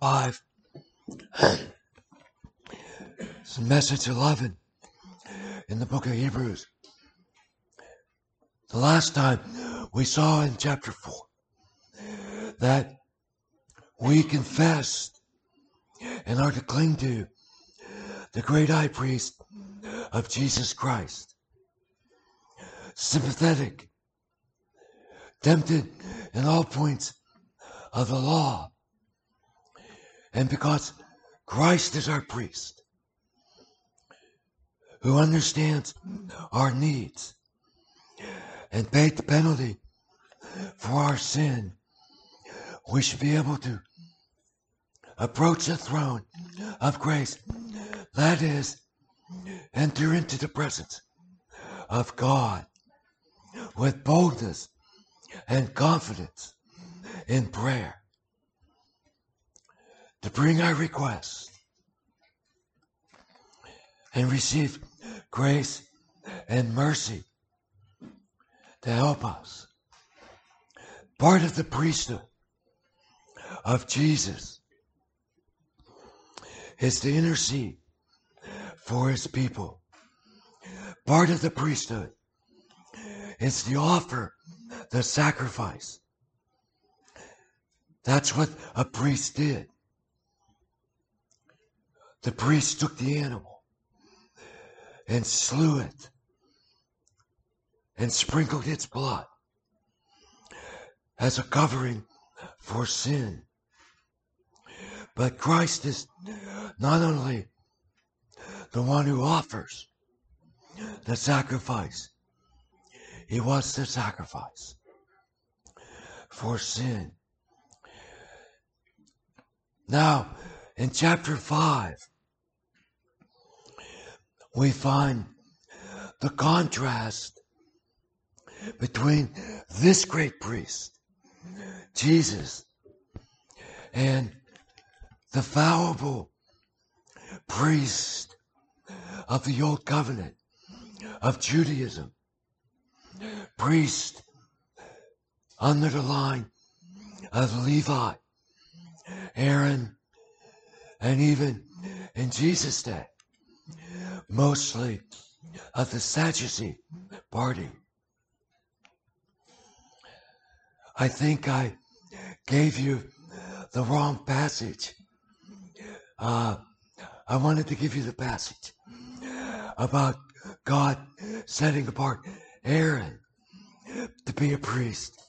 5. It's message 11 in the book of Hebrews. The last time we saw in chapter 4 that we confessed and are to cling to the great high priest of Jesus Christ. Sympathetic, tempted in all points of the law. And because Christ is our priest, who understands our needs and paid the penalty for our sin, we should be able to approach the throne of grace. That is, enter into the presence of God with boldness and confidence in prayer to bring our request and receive grace and mercy to help us. Part of the priesthood of Jesus is to intercede for his people. Part of the priesthood is to offer the sacrifice. That's what a priest did. The priest took the animal and slew it and sprinkled its blood as a covering for sin. But Christ is not only the one who offers the sacrifice, he was the sacrifice for sin. Now, in chapter 5, we find the contrast between this great priest, Jesus, and the fallible priest of the old covenant of Judaism, priest under the line of Levi, Aaron, and even in Jesus' day, mostly of the Sadducee party. I think I gave you the wrong passage. Uh, I wanted to give you the passage about God setting apart Aaron to be a priest.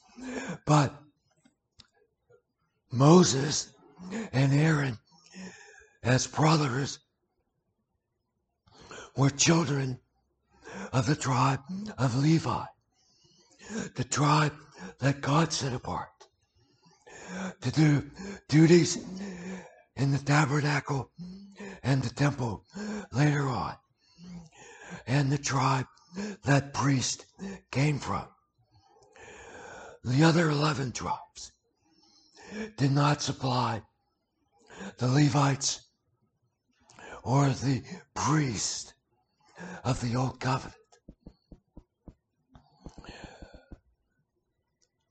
But Moses and Aaron, as brothers, were children of the tribe of Levi, the tribe that God set apart to do duties in the tabernacle and the temple later on, and the tribe that priest came from. The other 11 tribes did not supply the Levites or the priest of the old covenant.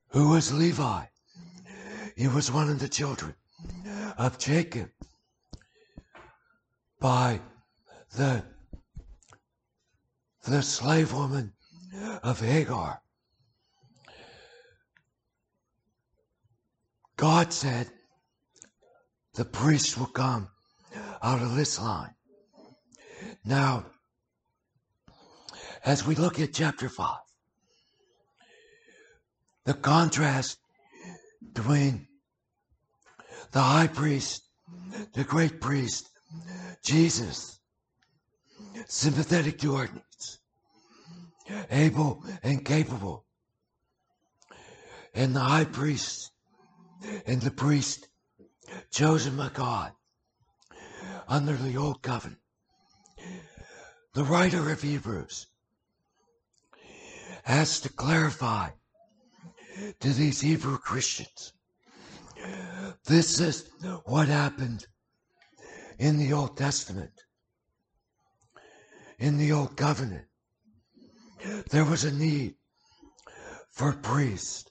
Who was Levi? He was one of the children of Jacob by the the slave woman of Hagar. God said the priest will come out of this line. Now, as we look at chapter 5, the contrast between the high priest, the great priest, Jesus, sympathetic to our needs, able and capable, and the high priest and the priest chosen by God under the old covenant. The writer of Hebrews has to clarify to these Hebrew Christians this is what happened in the Old Testament, in the Old Covenant. There was a need for priests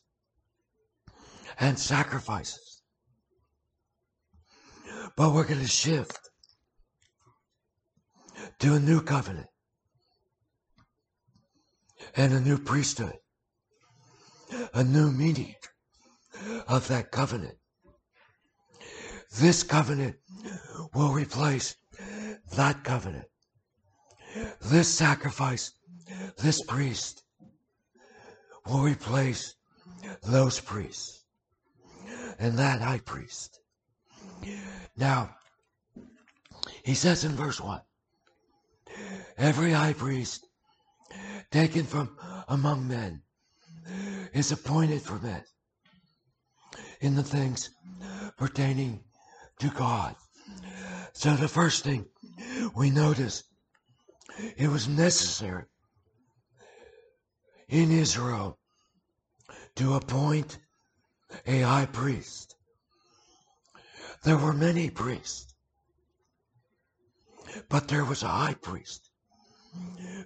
and sacrifices. But we're going to shift to a new covenant and a new priesthood, a new meaning of that covenant. This covenant will replace that covenant. This sacrifice, this priest will replace those priests and that high priest. Now, he says in verse 1 Every high priest taken from among men is appointed for men in the things pertaining to God. So the first thing we notice, it was necessary in Israel to appoint a high priest. There were many priests, but there was a high priest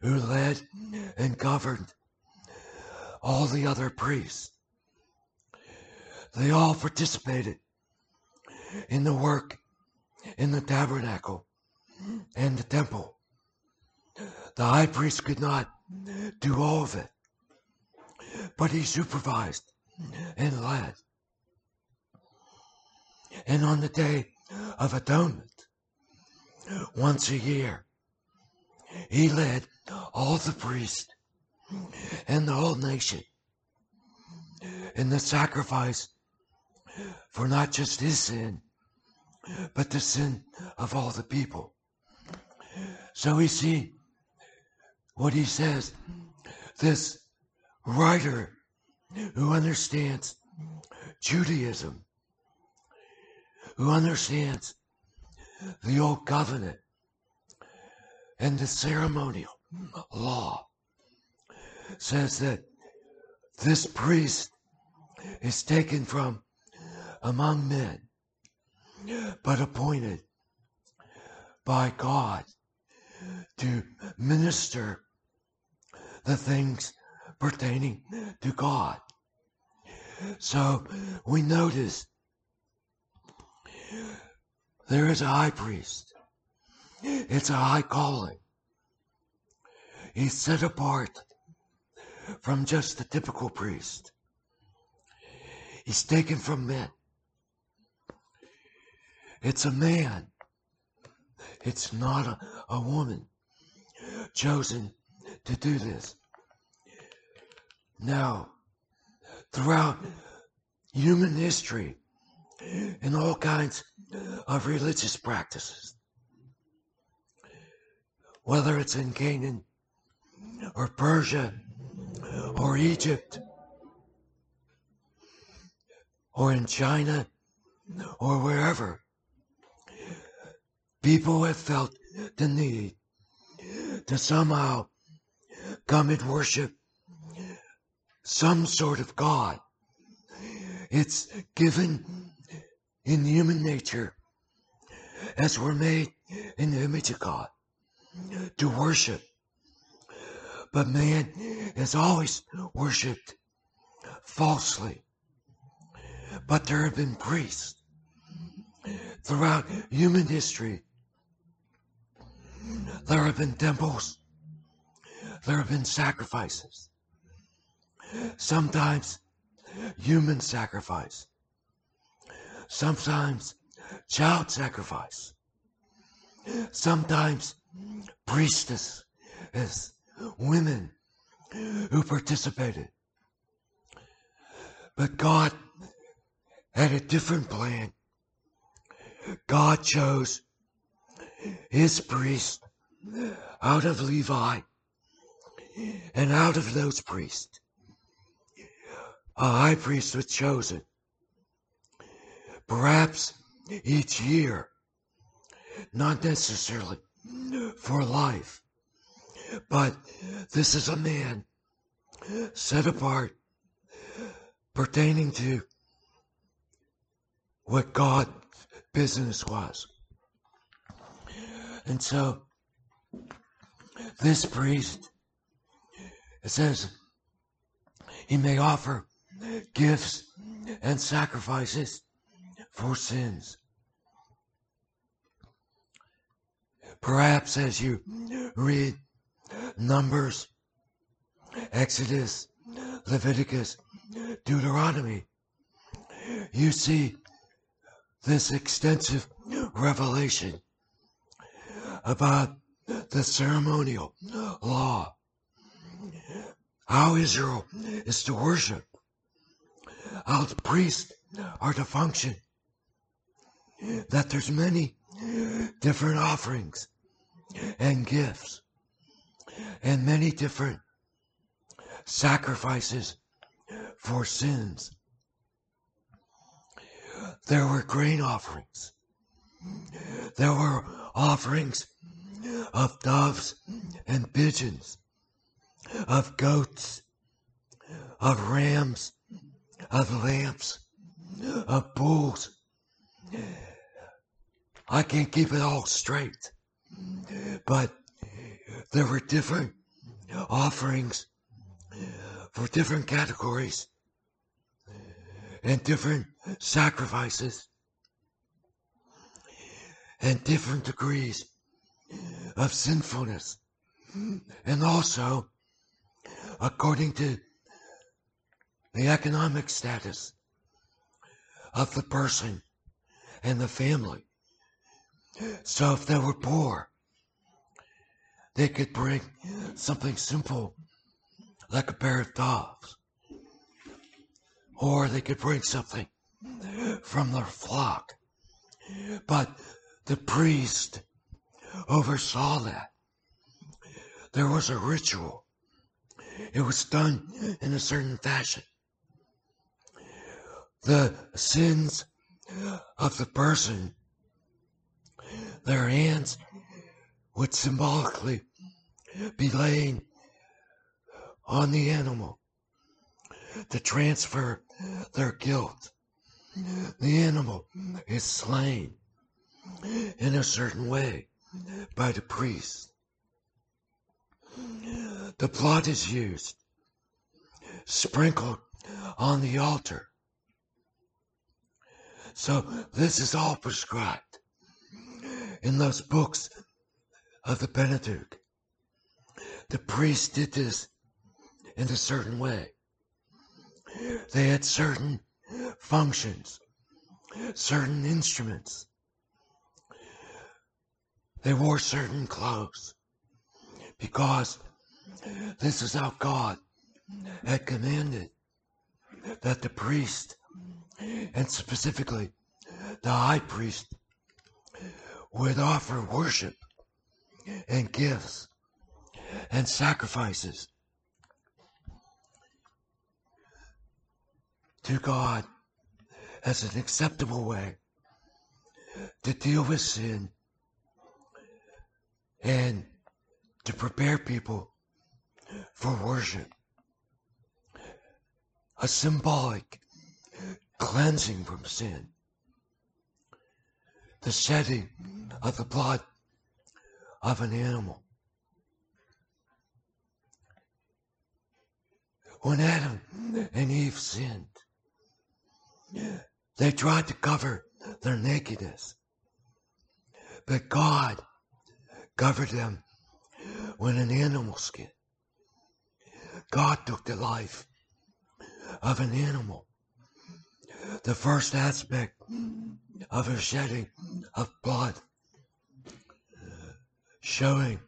who led and governed all the other priests. They all participated in the work in the tabernacle and the temple. The high priest could not do all of it, but he supervised and led. And on the day of atonement, once a year, he led all the priests and the whole nation in the sacrifice for not just his sin, but the sin of all the people. So we see what he says. This writer who understands Judaism, who understands the old covenant and the ceremonial law, says that this priest is taken from among men, but appointed by God to minister the things pertaining to God. So we notice there is a high priest. It's a high calling. He's set apart from just the typical priest. He's taken from men. It's a man. It's not a, a woman chosen to do this. Now, throughout human history, in all kinds of religious practices, whether it's in Canaan or Persia or Egypt or in China or wherever, people have felt the need to somehow come and worship some sort of God. It's given in human nature as we're made in the image of God to worship. But man has always worshiped falsely. But there have been priests throughout human history. There have been temples. There have been sacrifices. Sometimes human sacrifice. Sometimes child sacrifice. Sometimes priestess as women who participated. But God had a different plan. God chose his priest out of Levi and out of those priests. A high priest was chosen. Perhaps each year, not necessarily for life, but this is a man set apart pertaining to what God's business was. And so, this priest, it says, he may offer gifts and sacrifices for sins. Perhaps as you read Numbers, Exodus, Leviticus, Deuteronomy, you see this extensive revelation about the ceremonial law, how Israel is to worship, how the priests are to function, that there's many different offerings and gifts and many different sacrifices for sins. There were grain offerings. There were offerings of doves and pigeons, of goats, of rams, of lambs, of bulls. I can't keep it all straight, but there were different offerings for different categories and different sacrifices and different degrees of sinfulness and also according to the economic status of the person and the family. So if they were poor, they could bring something simple like a pair of doves. Or they could bring something from their flock. But the priest oversaw that. There was a ritual. It was done in a certain fashion. The sins of the person, their hands would symbolically be laying on the animal to transfer their guilt. The animal is slain in a certain way by the priest. The blood is used, sprinkled on the altar. So this is all prescribed in those books of the Pentateuch. The priests did this in a certain way. They had certain functions, certain instruments. They wore certain clothes because this is how God had commanded that the priest, and specifically the high priest, would offer worship and gifts and sacrifices to God as an acceptable way to deal with sin and to prepare people for worship. A symbolic cleansing from sin. The shedding of the blood of an animal. When Adam and Eve sinned, they tried to cover their nakedness. But God covered them with an animal skin. God took the life of an animal. The first aspect of a shedding of blood, uh, showing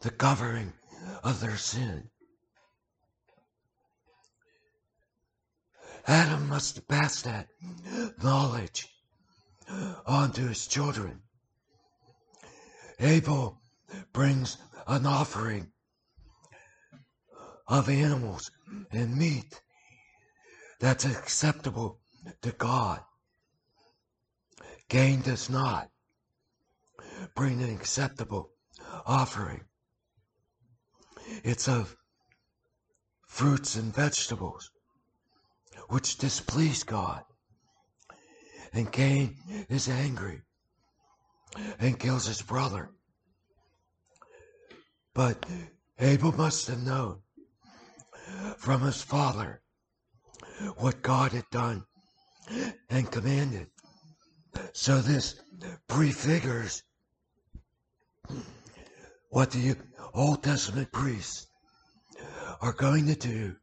the covering of their sin. Adam must passed that knowledge on to his children. Abel brings an offering of animals and meat that's acceptable to God. Cain does not bring an acceptable offering. It's of fruits and vegetables which displeased God. And Cain is angry and kills his brother. But Abel must have known from his father what God had done and commanded. So this prefigures what the Old Testament priests are going to do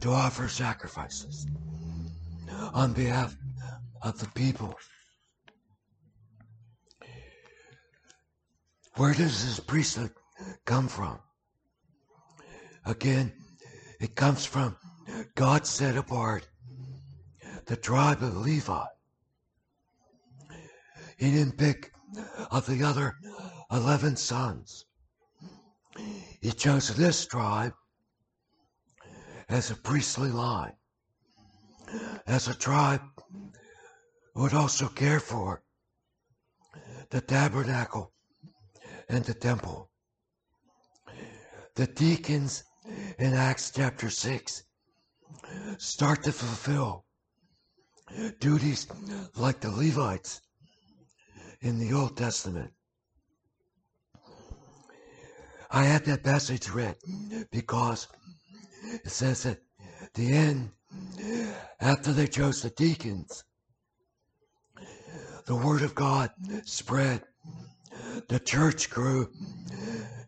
to offer sacrifices on behalf of the people. Where does this priesthood come from? Again, it comes from God set apart the tribe of Levi. He didn't pick of the other 11 sons. He chose this tribe as a priestly line, as a tribe who would also care for the tabernacle and the temple. The deacons in Acts chapter 6 start to fulfill duties like the Levites in the Old Testament. I had that passage read because it says at the end, after they chose the deacons, the word of God spread, the church grew,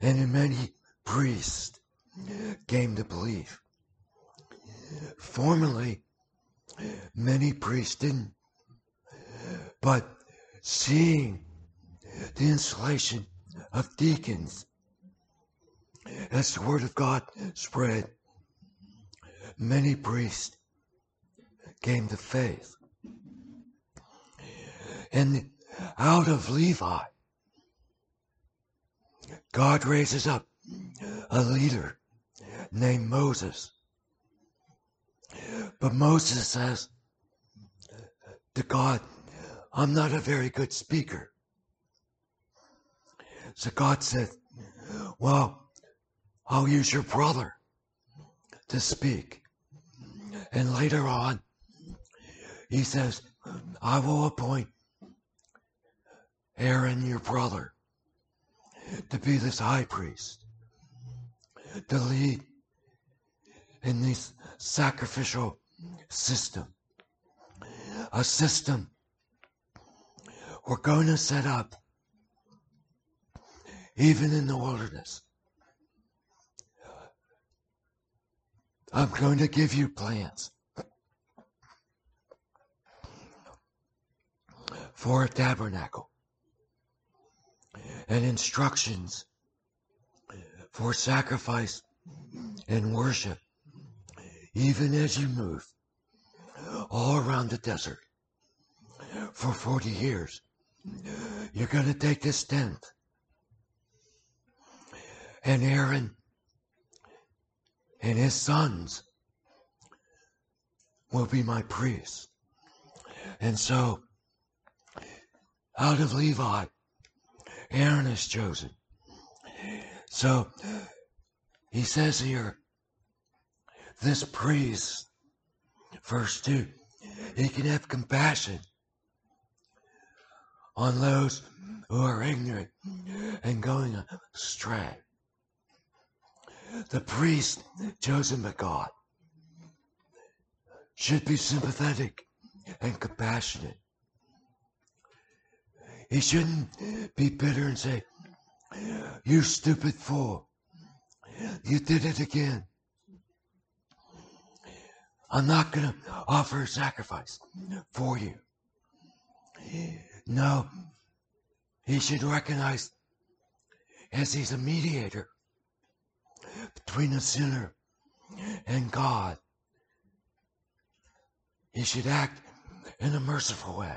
and many priests came to believe. Formerly, many priests didn't, but seeing the installation of deacons as the word of God spread, many priests came to faith. And out of Levi, God raises up a leader named Moses. But Moses says to God, I'm not a very good speaker. So God said, Well, I'll use your brother to speak. And later on, he says, I will appoint Aaron, your brother, to be this high priest, to lead in this sacrificial system. A system we're going to set up even in the wilderness. I'm going to give you plans for a tabernacle and instructions for sacrifice and worship, even as you move all around the desert for 40 years. You're going to take this tent, and Aaron and his sons will be my priests. And so, out of Levi, Aaron is chosen. So, he says here, this priest, verse 2, he can have compassion on those who are ignorant and going astray. The priest chosen by God should be sympathetic and compassionate. He shouldn't be bitter and say, You stupid fool, you did it again. I'm not going to offer a sacrifice for you. No, he should recognize as he's a mediator between the sinner and God. He should act in a merciful way.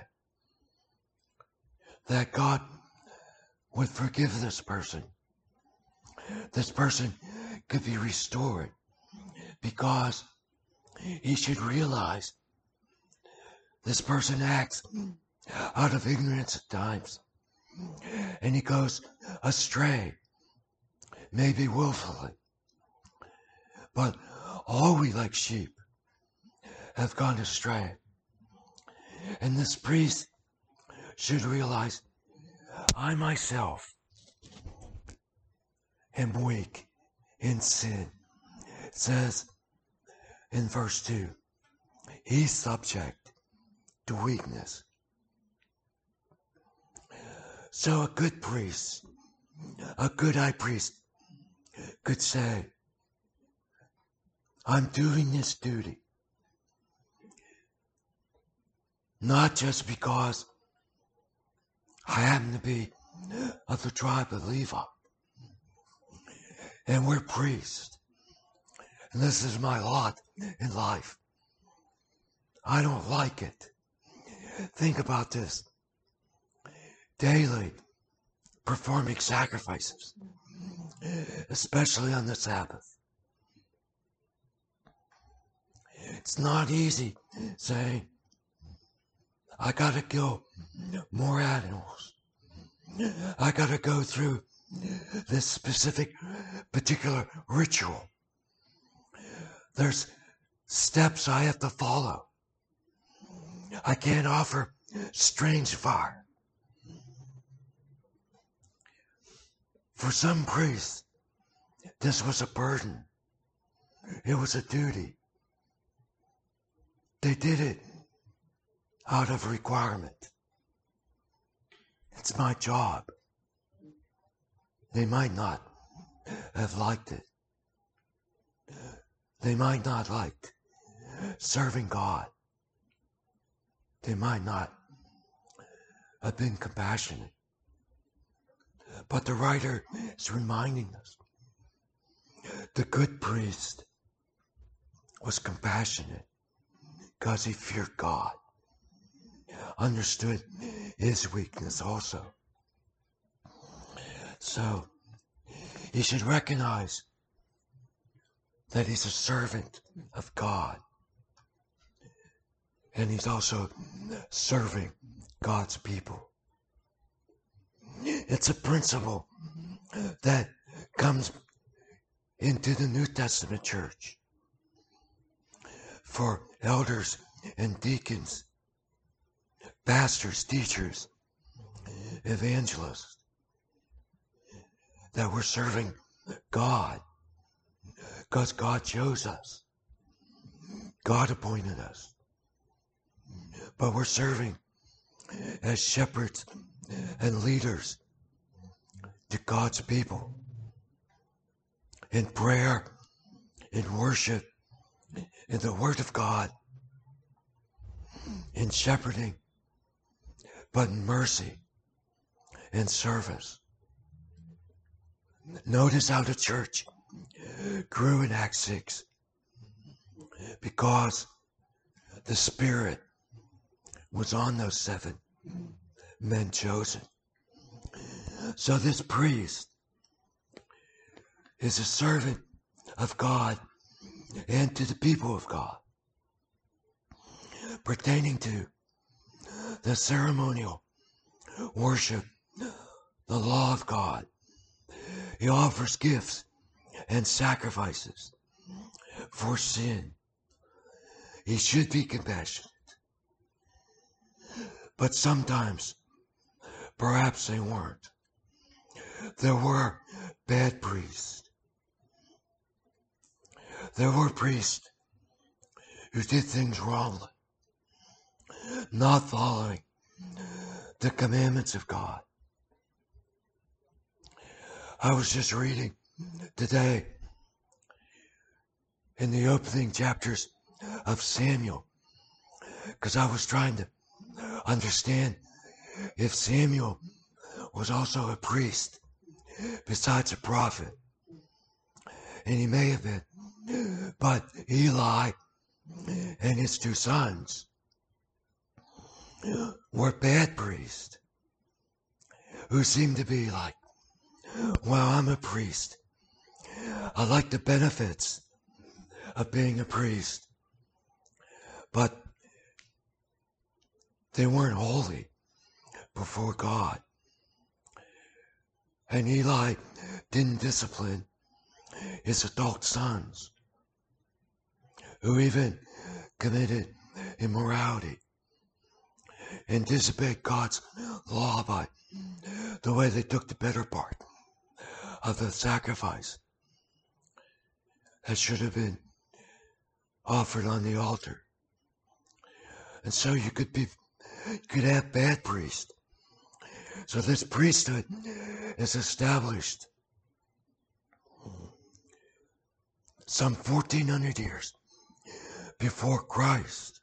That God would forgive this person. This person could be restored because he should realize this person acts out of ignorance at times. And he goes astray, maybe willfully. But all we like sheep have gone astray. And this priest should realize I myself am weak in sin. It says in verse 2 he's subject to weakness. So a good priest, a good high priest could say, I'm doing this duty not just because I happen to be of the tribe of Levi and we're priests. And this is my lot in life. I don't like it. Think about this. Daily performing sacrifices, especially on the Sabbath. It's not easy saying, I gotta kill more animals. I gotta go through this specific, particular ritual. There's steps I have to follow. I can't offer strange fire. For some priests, this was a burden. It was a duty. They did it out of requirement. It's my job. They might not have liked it. They might not like serving God. They might not have been compassionate. But the writer is reminding us the good priest was compassionate because he feared God, understood his weakness also. So he should recognize that he's a servant of God. And he's also serving God's people. It's a principle that comes into the New Testament church for elders and deacons, pastors, teachers, evangelists, that we're serving God because God chose us. God appointed us. But we're serving as shepherds and leaders to God's people in prayer, in worship, in the Word of God, in shepherding, but in mercy and service. Notice how the church grew in Acts 6 because the Spirit was on those seven men chosen. So this priest is a servant of God and to the people of God, pertaining to the ceremonial worship, the law of God, he offers gifts and sacrifices for sin. He should be compassionate. But sometimes, perhaps they weren't. There were bad priests. There were priests who did things wrongly, not following the commandments of God. I was just reading today in the opening chapters of Samuel because I was trying to understand if Samuel was also a priest besides a prophet. And he may have been. But Eli and his two sons were bad priests who seemed to be like well, I'm a priest. I like the benefits of being a priest. But they weren't holy before God. And Eli didn't discipline his adult sons, who even committed immorality and disobeyed God's law by the way they took the better part of the sacrifice that should have been offered on the altar. And so you could be, you could have bad priests So this priesthood is established some 1400 years before Christ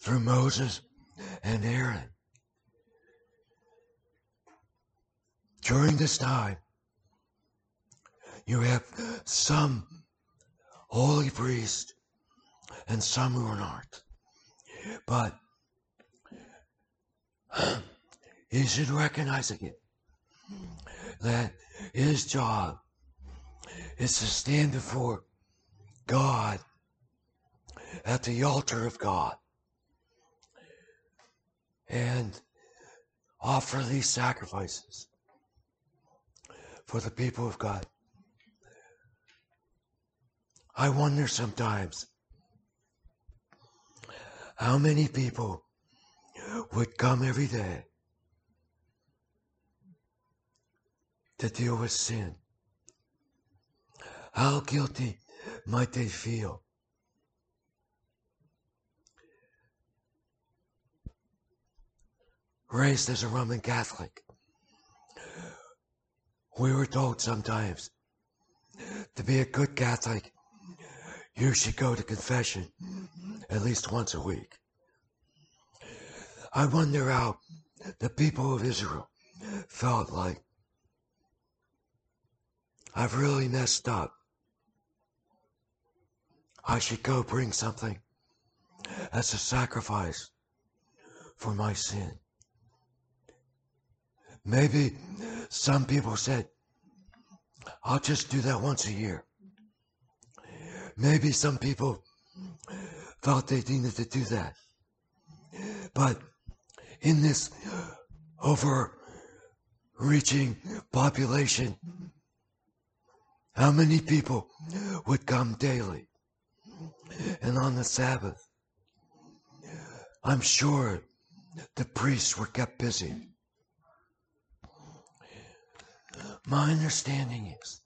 through Moses and Aaron. During this time, you have some holy priests and some who are not. But he should recognize again that his job is to stand before God at the altar of God and offer these sacrifices for the people of God. I wonder sometimes how many people would come every day to deal with sin. How guilty might they feel? Raised as a Roman Catholic, we were told sometimes to be a good Catholic, you should go to confession at least once a week. I wonder how the people of Israel felt like I've really messed up. I should go bring something as a sacrifice for my sin. Maybe some people said, I'll just do that once a year. Maybe some people thought they needed to do that. But in this overreaching population, how many people would come daily and on the Sabbath? I'm sure the priests were kept busy. My understanding is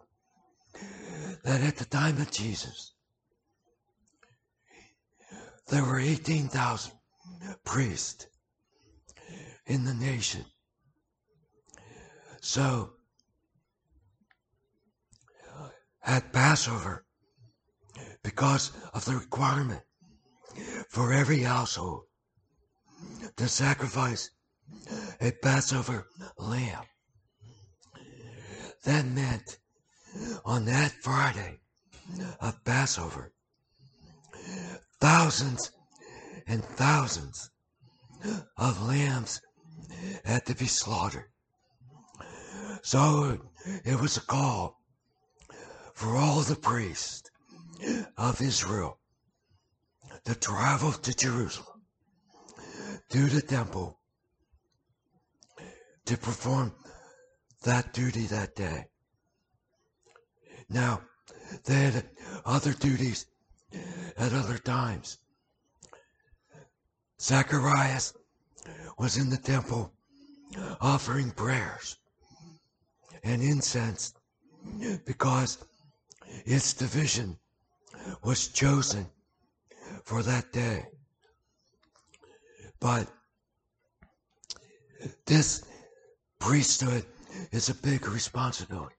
that at the time of Jesus, there were 18,000 priests in the nation. So, at Passover, because of the requirement for every household to sacrifice a Passover lamb, that meant on that Friday of Passover, thousands and thousands of lambs had to be slaughtered. So it was a call for all the priests of Israel to travel to Jerusalem to the temple to perform that duty that day. Now, they had other duties at other times. Zacharias was in the temple offering prayers and incense because its division was chosen for that day. But this priesthood is a big responsibility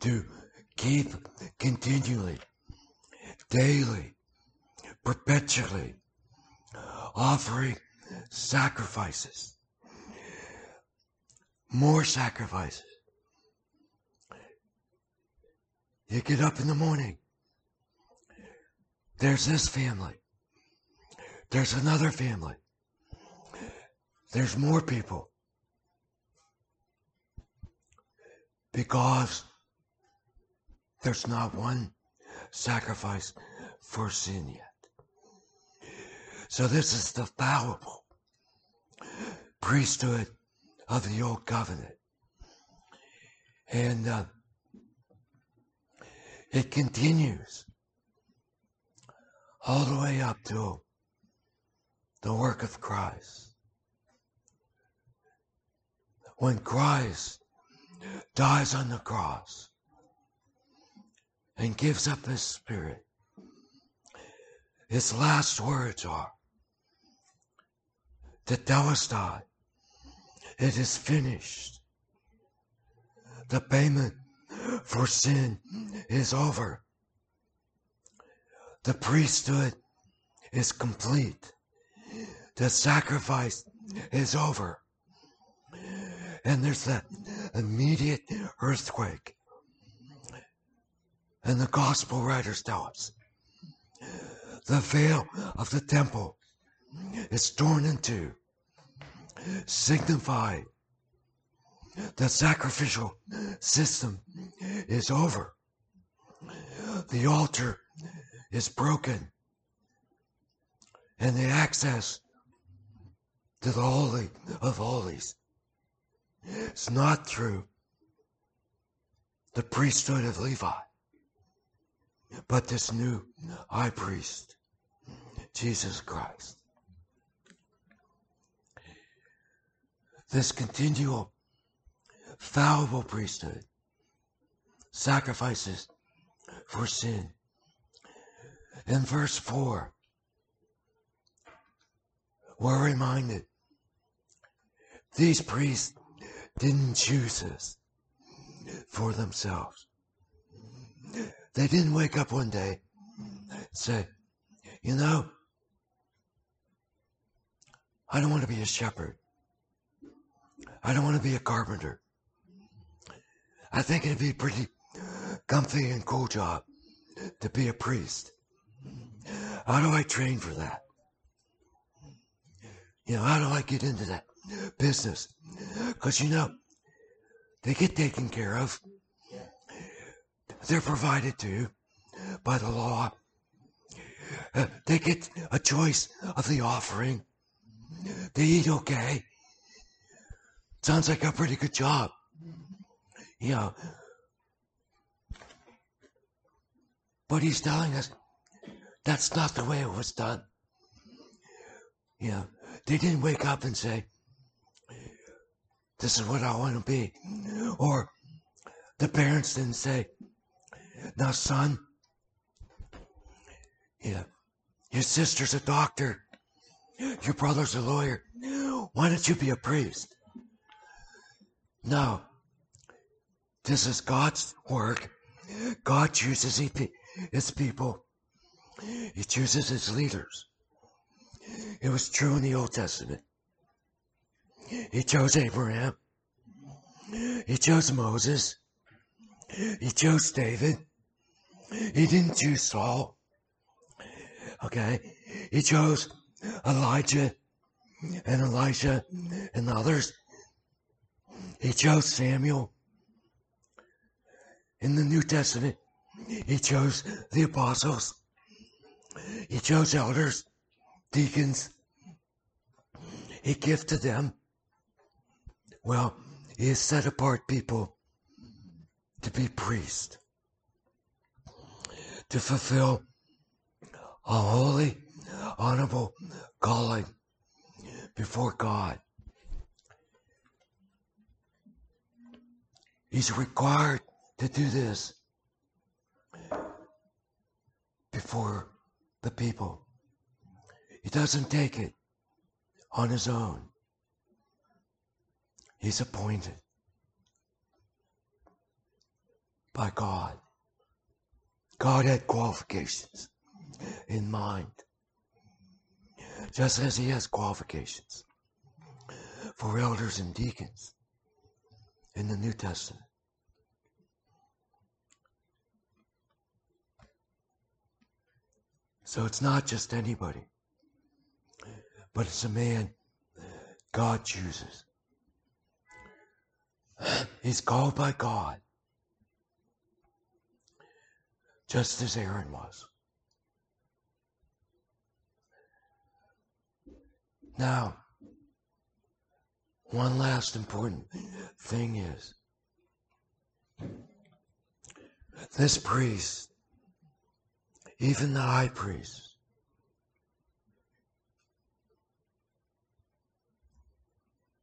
to keep continually, daily, perpetually offering sacrifices, more sacrifices. You get up in the morning. There's this family. There's another family. There's more people. Because there's not one sacrifice for sin yet. So this is the fallible priesthood of the old covenant. And uh, it continues all the way up to the work of Christ. When Christ dies on the cross and gives up his spirit, his last words are, Tetelestai, It is finished. The payment for sin is over. The priesthood is complete. The sacrifice is over. And there's that immediate earthquake. And the gospel writers tell us the veil of the temple is torn in two, signifying the sacrificial system is over. The altar is broken. And the access to the Holy of Holies is not through the priesthood of Levi, but this new high priest, Jesus Christ. This continual fallible priesthood sacrifices for sin. In verse 4, we're reminded these priests didn't choose this for themselves. They didn't wake up one day and say, you know, I don't want to be a shepherd. I don't want to be a carpenter. I think it'd be a pretty comfy and cool job to be a priest. How do I train for that? You know, how do I get into that business? Because, you know, they get taken care of. They're provided to by the law. Uh, they get a choice of the offering. They eat okay. Sounds like a pretty good job. Know, but he's telling us that's not the way it was done. Know, they didn't wake up and say, this is what I want to be. Or the parents didn't say, now son, yeah, your sister's a doctor. Your brother's a lawyer. Why don't you be a priest? No, this is God's work. God chooses his people. He chooses his leaders. It was true in the Old Testament. He chose Abraham. He chose Moses. He chose David. He didn't choose Saul. Okay. He chose Elijah and Elisha and others. He chose Samuel in the New Testament, he chose the apostles. He chose elders, deacons. He gifted them. Well, he has set apart people to be priests, to fulfill a holy, honorable calling before God. He's required to do this before the people. He doesn't take it on his own. He's appointed by God. God had qualifications in mind, just as he has qualifications for elders and deacons in the New Testament. So it's not just anybody, but it's a man God chooses. He's called by God, just as Aaron was. Now, one last important thing is this priest even the high priest.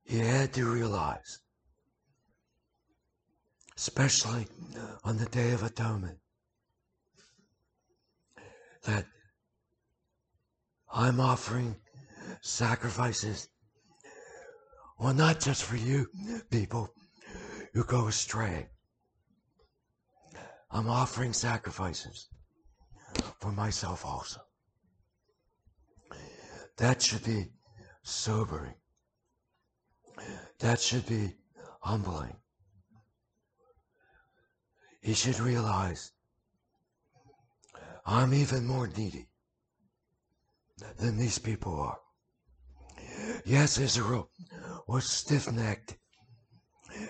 He had to realize, especially on the Day of Atonement, that I'm offering sacrifices Well, not just for you people who go astray. I'm offering sacrifices for myself also. That should be sobering. That should be humbling. He should realize I'm even more needy than these people are. Yes, Israel was stiff necked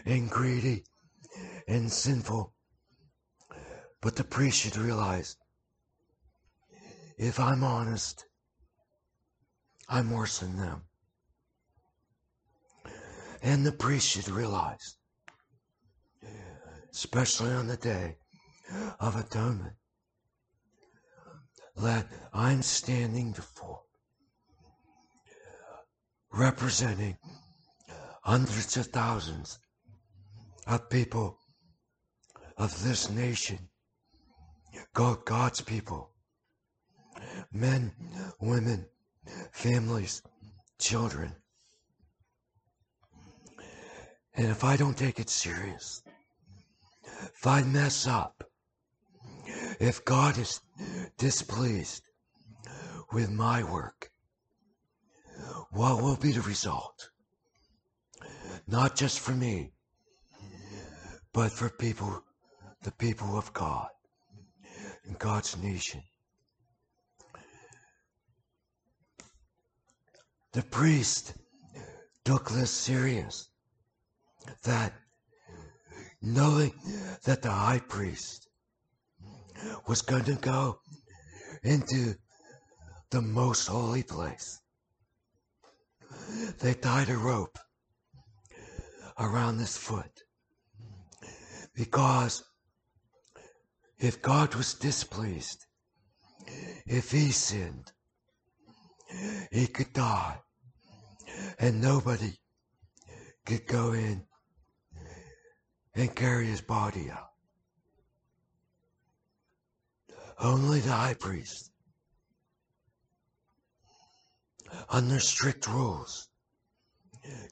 and greedy and sinful, but the priest should realize if I'm honest, I'm worse than them. And the priest should realize, especially on the day of atonement, that I'm standing before, representing hundreds of thousands of people of this nation, God, God's people, men, women, families, children. And if I don't take it serious, if I mess up, if God is displeased with my work, what will be the result? Not just for me, but for people, the people of God and God's nation. The priest took this serious that knowing that the high priest was going to go into the most holy place. They tied a rope around his foot. Because if God was displeased, if he sinned, he could die. And nobody could go in and carry his body out. Only the high priest, under strict rules,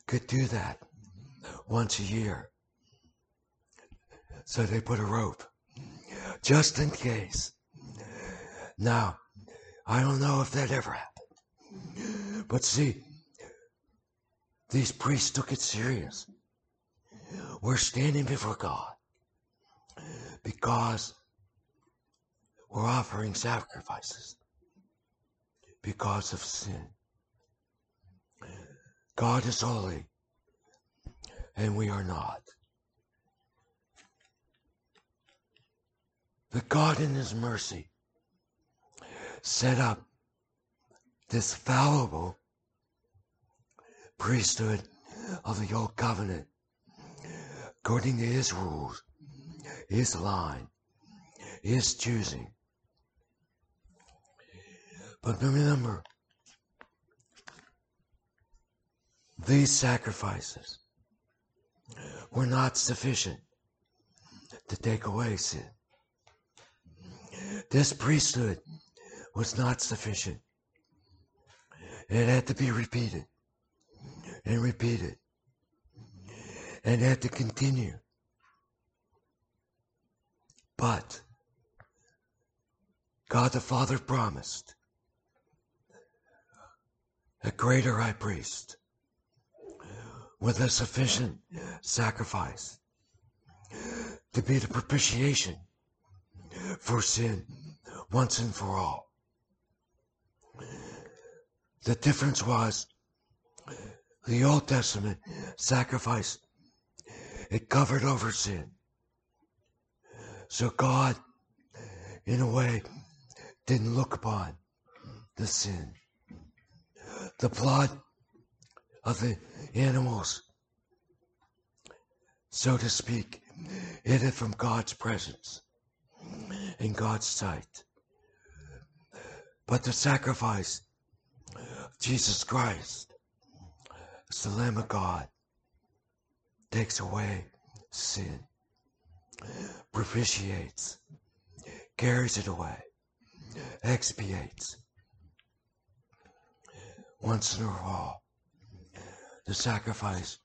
could do that once a year. So they put a rope, just in case. Now, I don't know if that ever happened. But see, these priests took it serious. We're standing before God because we're offering sacrifices because of sin. God is holy and we are not. But God in his mercy set up this fallible priesthood of the old covenant according to his rules, his line, his choosing. But remember, these sacrifices were not sufficient to take away sin. This priesthood was not sufficient. It had to be repeated and repeated and had to continue. But God the Father promised a greater high priest with a sufficient sacrifice to be the propitiation for sin once and for all. The difference was the Old Testament sacrifice, it covered over sin. So God, in a way, didn't look upon the sin. The blood of the animals, so to speak, hid it from God's presence in God's sight. But the sacrifice of Jesus Christ, as the Lamb of God, takes away sin, propitiates, carries it away, expiates once and for all the sacrifice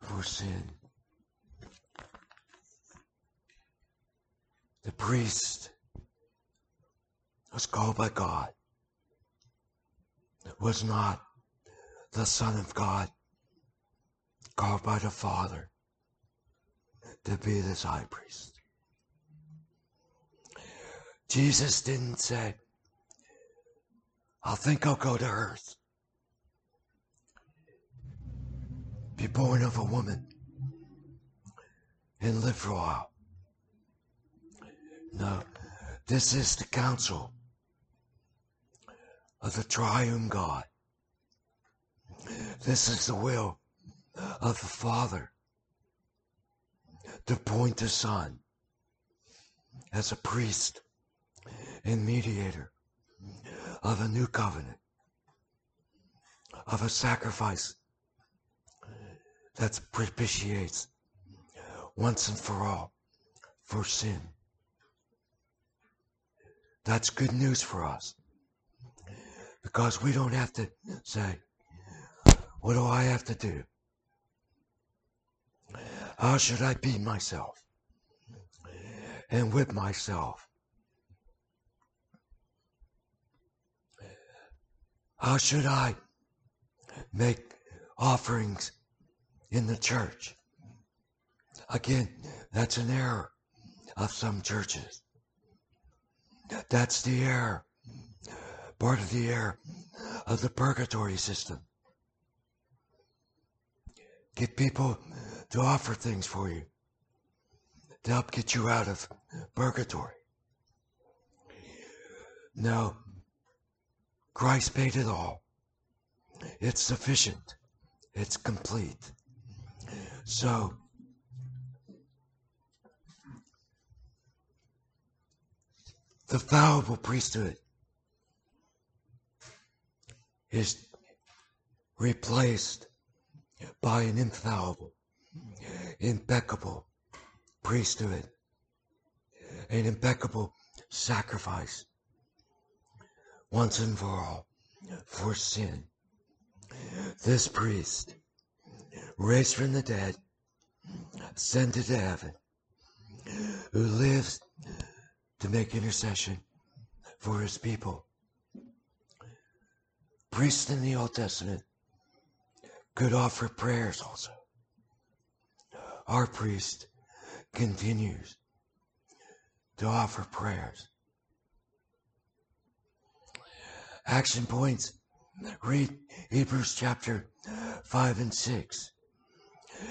for sin. The priest was called by God, was not the Son of God, called by the Father to be this high priest. Jesus didn't say, I think I'll go to earth. Be born of a woman and live for a while. No, this is the counsel of the triune God. This is the will of the Father to point the Son as a priest and mediator of a new covenant, of a sacrifice that propitiates once and for all for sin. That's good news for us because we don't have to say, What do I have to do? How should I be myself and whip myself? How should I make offerings in the church? Again, that's an error of some churches. That's the error, part of the error of the purgatory system. Get people to offer things for you to help get you out of purgatory. No, Christ paid it all. It's sufficient. It's complete. So, the fallible priesthood is replaced by an infallible, impeccable priesthood, an impeccable sacrifice once and for all for sin. This priest, raised from the dead, ascended to heaven, who lives to make intercession for his people. Priests in the Old Testament could offer prayers also. Our priest continues to offer prayers. Action points. Read Hebrews chapter 5 and 6.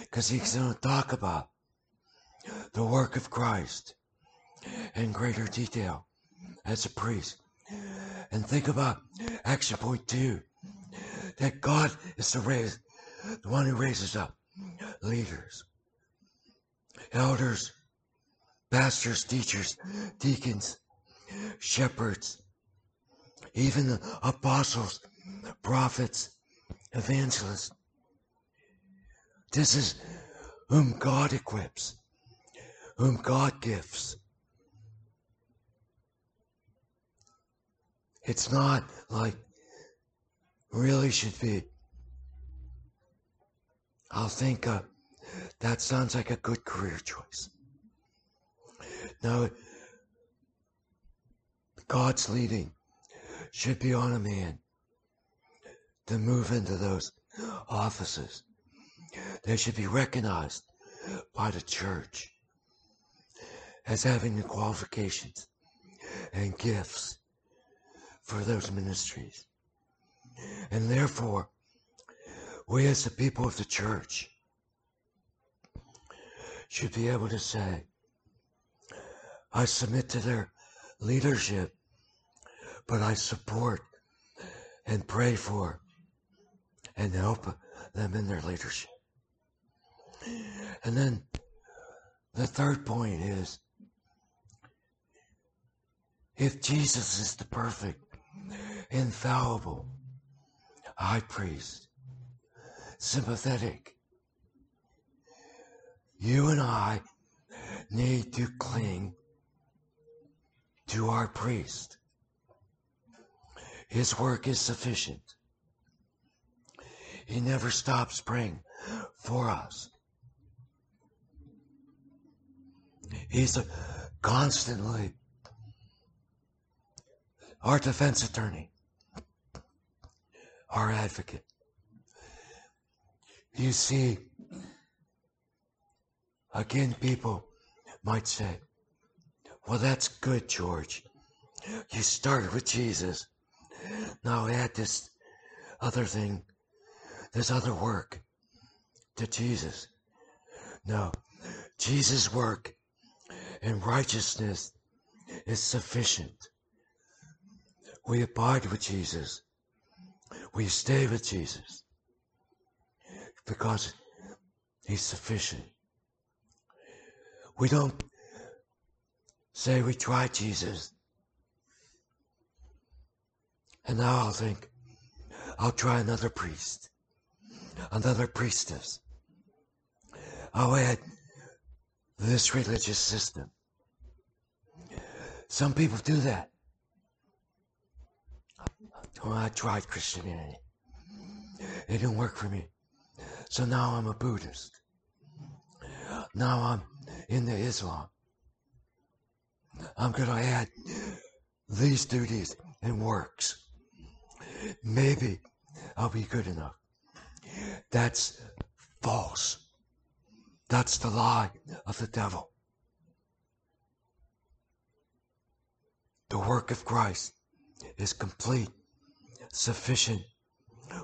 Because he's going to talk about the work of Christ in greater detail as a priest. And think about action point two that God is the, raise, the one who raises up leaders, elders, pastors, teachers, deacons, shepherds, even the apostles, prophets, evangelists. This is whom God equips, whom God gives. It's not like really should be. I'll think uh, that sounds like a good career choice. Now, God's leading should be on a man to move into those offices. They should be recognized by the church as having the qualifications and gifts for those ministries. And therefore, we as the people of the church should be able to say, I submit to their leadership, but I support and pray for and help them in their leadership. And then the third point is if Jesus is the perfect infallible, high priest, sympathetic. You and I need to cling to our priest. His work is sufficient. He never stops praying for us. He's a constantly our defense attorney, our advocate. You see, again, people might say, well, that's good, George. You started with Jesus. Now add this other thing, this other work to Jesus. No, Jesus' work and righteousness is sufficient. We abide with Jesus. We stay with Jesus because he's sufficient. We don't say we tried Jesus and now I'll think I'll try another priest, another priestess. Oh, I'll add this religious system. Some people do that. Well, I tried Christianity. It didn't work for me. So now I'm a Buddhist. Now I'm into Islam. I'm going to add these duties and works. Maybe I'll be good enough. That's false. That's the lie of the devil. The work of Christ is complete, sufficient.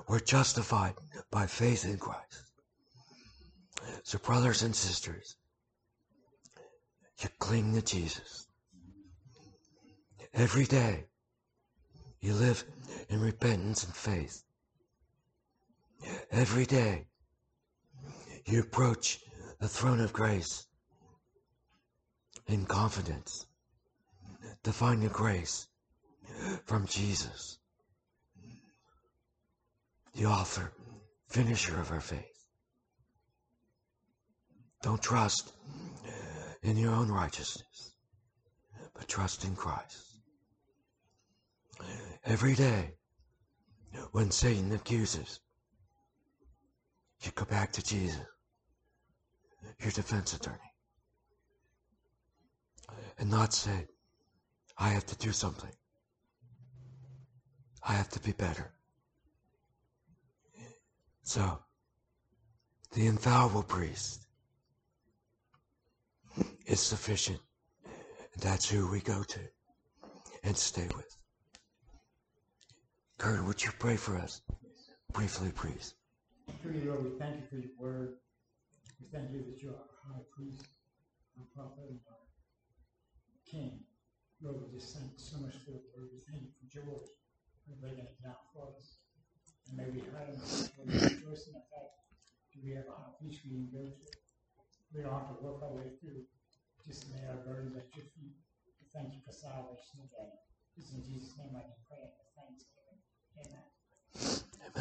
We're justified by faith in Christ. So, brothers and sisters, you cling to Jesus. Every day, you live in repentance and faith. Every day, you approach the throne of grace in confidence to find the grace from Jesus, the author, finisher of our faith. Don't trust in your own righteousness, but trust in Christ. Every day, when Satan accuses, you go back to Jesus your defense attorney and not say, I have to do something. I have to be better. So, the infallible priest is sufficient. That's who we go to and stay with. Kurt, would you pray for us? Briefly, please. Dear Lord, we thank you for your word. We thank you that you're our high priest, our prophet, and our king. Lord, we just thank so much for your word. We thank you for George for laying it down for us. And may we hide in the rejoice in the fact that we have a high priest we can go to. We don't have to work our way through. Just lay our burdens at your feet. We thank you for salvation today. It's in Jesus' name I can pray and thanksgiving. Amen. Amen.